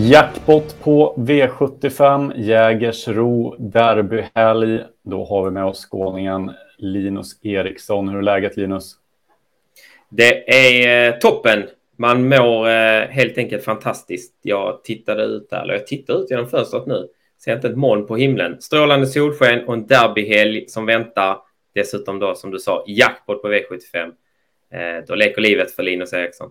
Jackpot på V75, Jägersro, derbyhelg. Då har vi med oss skåningen Linus Eriksson. Hur är läget Linus? Det är eh, toppen. Man mår eh, helt enkelt fantastiskt. Jag tittade ut där, eller jag tittar ut genom fönstret nu. Ser inte ett moln på himlen. Strålande solsken och en derbyhelg som väntar. Dessutom då som du sa, jackpot på V75. Eh, då leker livet för Linus Eriksson.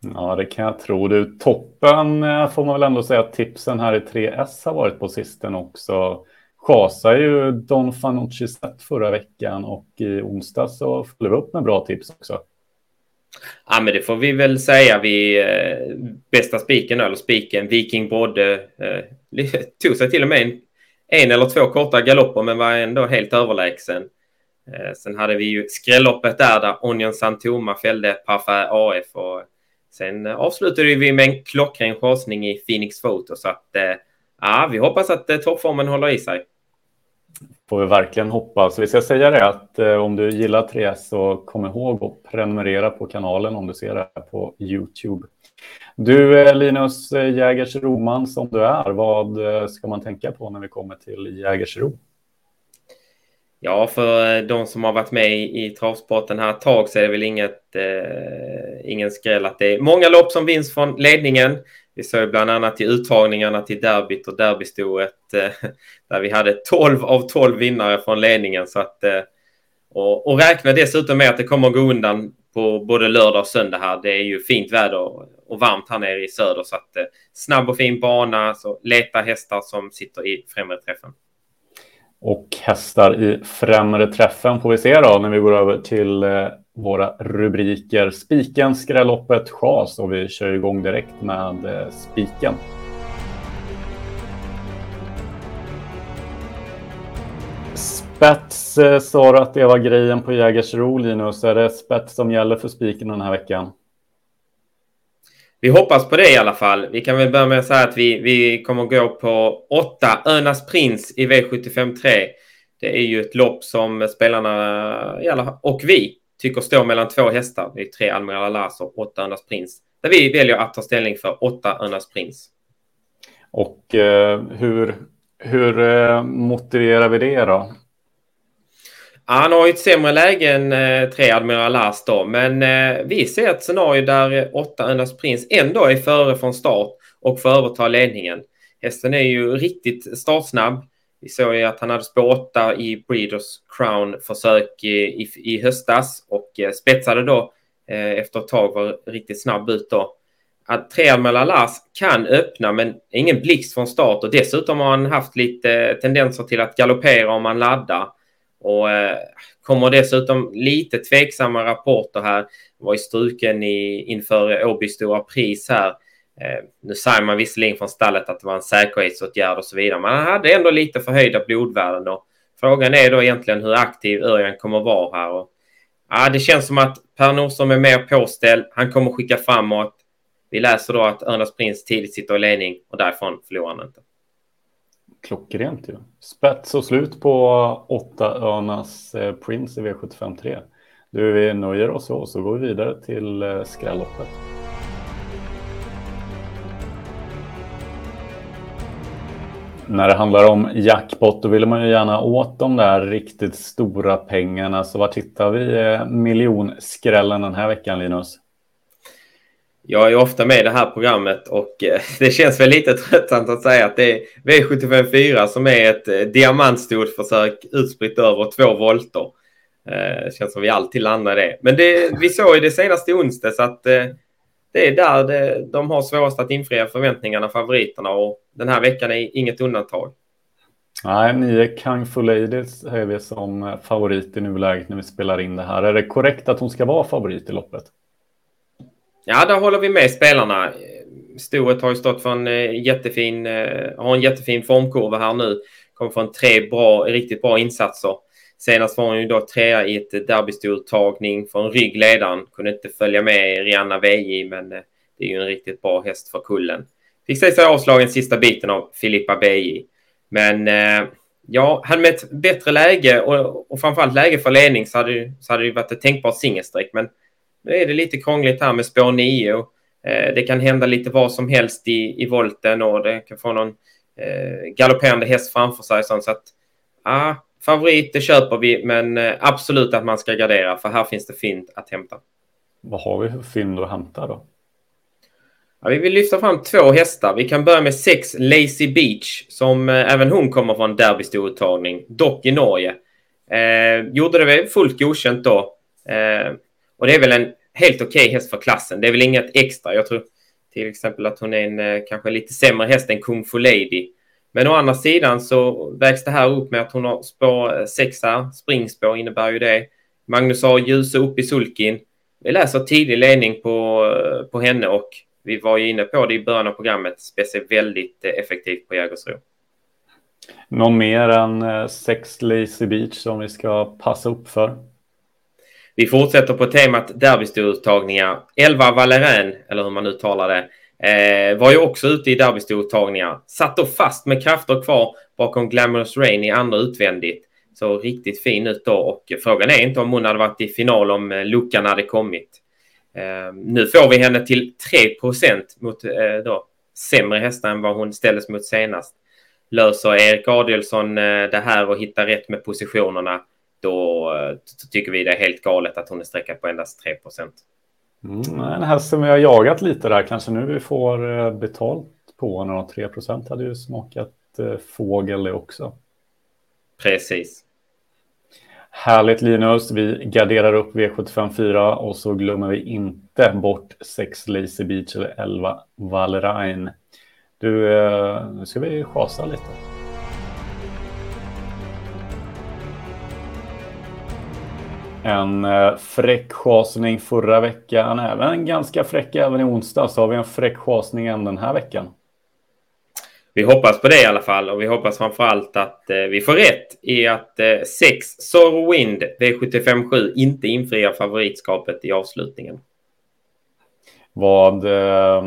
Ja, det kan jag tro. Du, toppen eh, får man väl ändå säga att tipsen här i 3S har varit på sisten också. Chasar ju Don Fanucci sett förra veckan och i onsdag så följde vi upp med bra tips också. Ja, men det får vi väl säga. Vi eh, bästa spiken, eller spiken, Viking Brodde, eh, tog sig till och med en, en eller två korta galopper, men var ändå helt överlägsen. Eh, sen hade vi ju skrälloppet där, där Onion Santoma fällde Parfait AF och Sen avslutade vi med en klockren chansning i Phoenix Photo så att eh, ja, vi hoppas att eh, toppformen håller i sig. Får vi verkligen hoppas. Vi ska säga det att eh, om du gillar 3S så kom ihåg att prenumerera på kanalen om du ser det här på Youtube. Du Linus Jägers Roman som du är, vad ska man tänka på när vi kommer till Jägersro? Ja, för de som har varit med i, i travsporten här ett tag så är det väl inget, eh, ingen skräll att det är många lopp som vinns från ledningen. Vi såg bland annat i uttagningarna till derbyt och derbystoet eh, där vi hade 12 av 12 vinnare från ledningen. Så att, eh, och, och räkna dessutom med att det kommer att gå undan på både lördag och söndag här. Det är ju fint väder och varmt här nere i söder så att eh, snabb och fin bana. Så leta hästar som sitter i främre träffen. Och hästar i främre träffen får vi se då när vi går över till våra rubriker. Spiken, skrälloppet, chas och vi kör igång direkt med eh, spiken. Spets eh, sa du att det var grejen på Jägersro, Linus. Är det spets som gäller för spiken den här veckan? Vi hoppas på det i alla fall. Vi kan väl börja med att säga att vi, vi kommer gå på åtta Önas Prins i V75 3. Det är ju ett lopp som spelarna eh, och vi tycker står mellan två hästar. Det är tre Almira Alas och åtta Önas Prins. Där vi väljer att ta ställning för åtta Önas Prins. Och eh, hur, hur eh, motiverar vi det då? Han har ju ett sämre läge än eh, tre Admiral Lars då, men eh, vi ser ett scenario där åtta Önas Prins ändå är före från start och får överta ledningen. Hästen är ju riktigt startsnabb. Vi såg ju att han hade spår 8 i Breeders Crown-försök i, i, i, höstas och eh, spetsade då eh, efter ett tag var riktigt snabb ut då. Att tre Lars kan öppna men ingen blixt från start och dessutom har han haft lite tendenser till att galoppera om man laddar. Och eh, kommer dessutom lite tveksamma rapporter här. Var ju struken i, inför Åby stora pris här. Eh, nu säger man visserligen från stallet att det var en säkerhetsåtgärd och så vidare, men han hade ändå lite förhöjda blodvärden. Och frågan är då egentligen hur aktiv Örjan kommer vara här. Och, ja, det känns som att Per Nordström är mer påställd. Han kommer skicka framåt. Vi läser då att Örnas Prins tidigt sitter i ledning och därifrån förlorar han inte. Klockrent ju. Spets och slut på åtta Örnas eh, Prince i V75 3. Du, vi nöjer oss så, så går vi vidare till eh, skrälloppet. När det handlar om jackpot då vill man ju gärna åt de där riktigt stora pengarna. Så var tittar vi eh, miljonskrällen den här veckan Linus? Jag är ofta med i det här programmet och eh, det känns väl lite tröttsamt att säga att det är V754 som är ett eh, diamantstort försök utspritt över två volter. Eh, det känns som vi alltid landar i det. Men det, vi såg ju det senaste onsdags att det är där det, de har svårast att infria förväntningarna, favoriterna och den här veckan är inget undantag. Nej, nio Kung Fu Ladies är vi som favorit i nuläget när vi spelar in det här. Är det korrekt att hon ska vara favorit i loppet? Ja, där håller vi med spelarna. Stoet har ju stått för en eh, jättefin, eh, har en jättefin formkurva här nu. Kommer från tre bra, riktigt bra insatser. Senast var hon ju då trea i ett derbystoltagning från ryggledaren. Kunde inte följa med Rihanna VJ, men eh, det är ju en riktigt bra häst för kullen. Fick sig avslagen sista biten av Filippa BJ. Men eh, ja, hade med ett bättre läge och, och framförallt läge för ledning så hade, så hade det varit ett tänkbart singelstreck. Men nu är det lite krångligt här med spår 9. Eh, det kan hända lite vad som helst i, i volten och det kan få någon eh, galopperande häst framför sig. Så att, ah, favorit, det köper vi, men eh, absolut att man ska gardera för här finns det fynd att hämta. Vad har vi för fynd att hämta då? Ja, vi vill lyfta fram två hästar. Vi kan börja med sex Lazy Beach som eh, även hon kommer från derbystouttagning, dock i Norge. Eh, gjorde det väl fullt godkänt då. Eh, och det är väl en helt okej okay häst för klassen. Det är väl inget extra. Jag tror till exempel att hon är en eh, kanske lite sämre häst än Kung Fu Lady. Men å andra sidan så vägs det här upp med att hon har spår 6 eh, springspår innebär ju det. Magnus har ljusa upp i sulkin. Vi läser tidig ledning på, eh, på henne och vi var ju inne på det i början av programmet. Spec väldigt effektivt på Jägersro. Någon mer än sex Lazy Beach som vi ska passa upp för? Vi fortsätter på temat derbystouttagningar. 11 Valerain, eller hur man nu talar det, eh, var ju också ute i derbystouttagningar. Satt då fast med krafter kvar bakom Glamorous Rain i andra utvändigt. Så riktigt fin ut då och frågan är inte om hon hade varit i final om eh, luckan hade kommit. Eh, nu får vi henne till 3 mot eh, då, sämre hästar än vad hon ställdes mot senast. Löser Erik Adielsson eh, det här och hittar rätt med positionerna då eh, tycker vi det är helt galet att hon är sträckad på endast 3 mm, En häst som vi har jagat lite där, kanske nu vi får eh, betalt på när 3% hade ju smakat eh, fågel det också. Precis. Härligt Linus, vi garderar upp V754 och så glömmer vi inte bort 6 Lazy Beach eller 11 Valerain. Du, nu ska vi chasa lite. En eh, fräck chasning förra veckan, även ganska fräck även i onsdag. Så har vi en fräck chasning än den här veckan. Vi hoppas på det i alla fall och vi hoppas framför allt att eh, vi får rätt i att eh, 6 Sorrow Wind V757 inte infriar favoritskapet i avslutningen. Vad eh,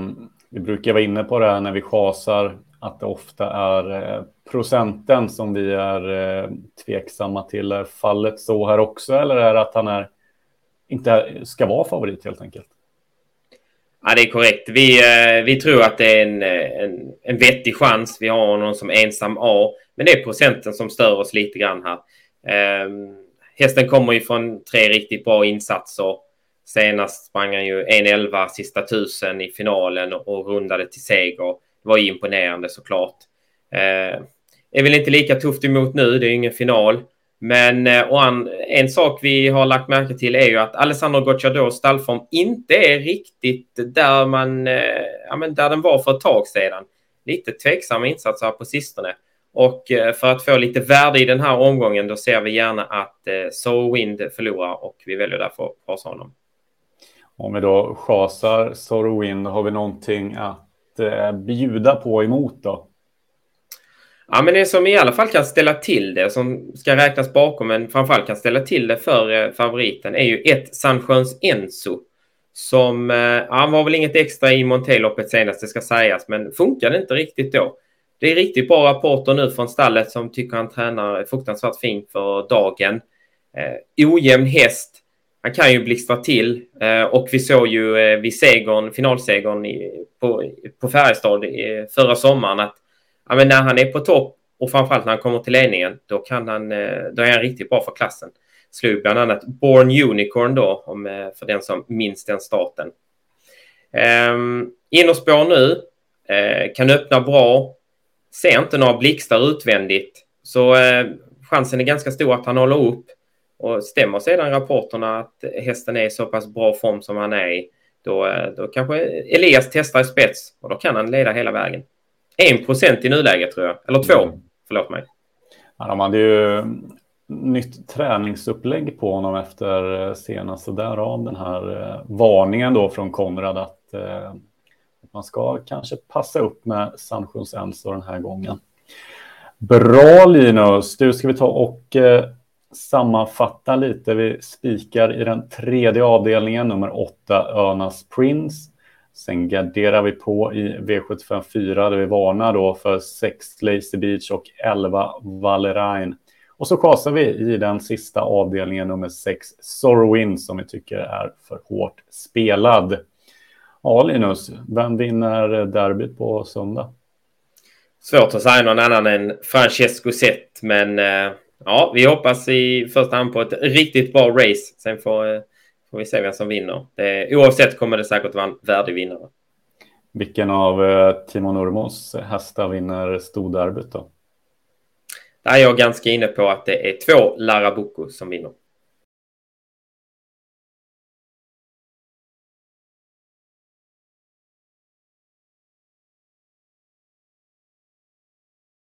vi brukar vara inne på det här när vi chasar att det ofta är eh, procenten som vi är eh, tveksamma till. Är fallet så här också eller är det att han är, inte ska vara favorit helt enkelt? Ja, det är korrekt. Vi, eh, vi tror att det är en, en, en vettig chans. Vi har honom som ensam A, men det är procenten som stör oss lite grann här. Eh, hästen kommer ju från tre riktigt bra insatser. Senast sprang han ju 1.11 sista tusen i finalen och rundade till seger var imponerande såklart. Eh, är väl inte lika tufft emot nu, det är ingen final. Men eh, och en, en sak vi har lagt märke till är ju att Alessandro Gocciadors stallform inte är riktigt där man, eh, ja, men där den var för ett tag sedan. Lite tveksamma insatser på sistone. Och eh, för att få lite värde i den här omgången då ser vi gärna att eh, So Wind förlorar och vi väljer därför att passa honom. Om vi då chasar So Wind, har vi någonting att Eh, bjuda på emot då? Ja, men det som i alla fall kan ställa till det, som ska räknas bakom, men framförallt kan ställa till det för eh, favoriten, är ju ett Sandsjöns Enzo. Som, eh, ja, han var väl inget extra i Monteloppet senast, det ska sägas, men funkade inte riktigt då. Det är riktigt bra rapporter nu från stallet som tycker han tränar fruktansvärt fint för dagen. Eh, ojämn häst, han kan ju blixtra till eh, och vi såg ju eh, vid segern, finalsegern i, på, på Färjestad eh, förra sommaren att ja, men när han är på topp och framförallt när han kommer till ledningen, då, kan han, eh, då är han riktigt bra för klassen. Slog bland annat Born Unicorn då, om, eh, för den som minns den starten. Ehm, um, innerspår nu, uh, kan öppna bra, ser inte några blixtar utvändigt, så uh, chansen är ganska stor att han håller upp. Och stämmer sedan rapporterna att hästen är i så pass bra form som han är i, då, eh, då kanske Elias testar i spets och då kan han leda hela vägen. En procent i nuläget tror jag, eller två, mm. förlåt mig. Ja, de hade ju nytt träningsupplägg på honom efter eh, senast och därav den här eh, varningen då från Konrad att eh, man ska kanske passa upp med Sanchos Enso den här gången. Bra Linus, du ska vi ta och sammanfatta lite. Vi spikar i den tredje avdelningen, nummer åtta, Örnas Prince. Sen garderar vi på i V754 där vi varnar då för 6 Lazy Beach och 11 Valerain. Och så kasar vi i den sista avdelningen nummer 6 Sorrowin som vi tycker är för hårt spelad. Ja, Linus, vem vinner derbyt på söndag? Svårt att säga någon annan än Francesco Zet, men eh, ja, vi hoppas i första hand på ett riktigt bra race. Sen får, eh, får vi se vem som vinner. Det, oavsett kommer det säkert vara en värdig vinnare. Vilken av eh, Timo Nurmos hästar vinner storderbyt då? Där är jag ganska inne på att det är två Larabuco som vinner.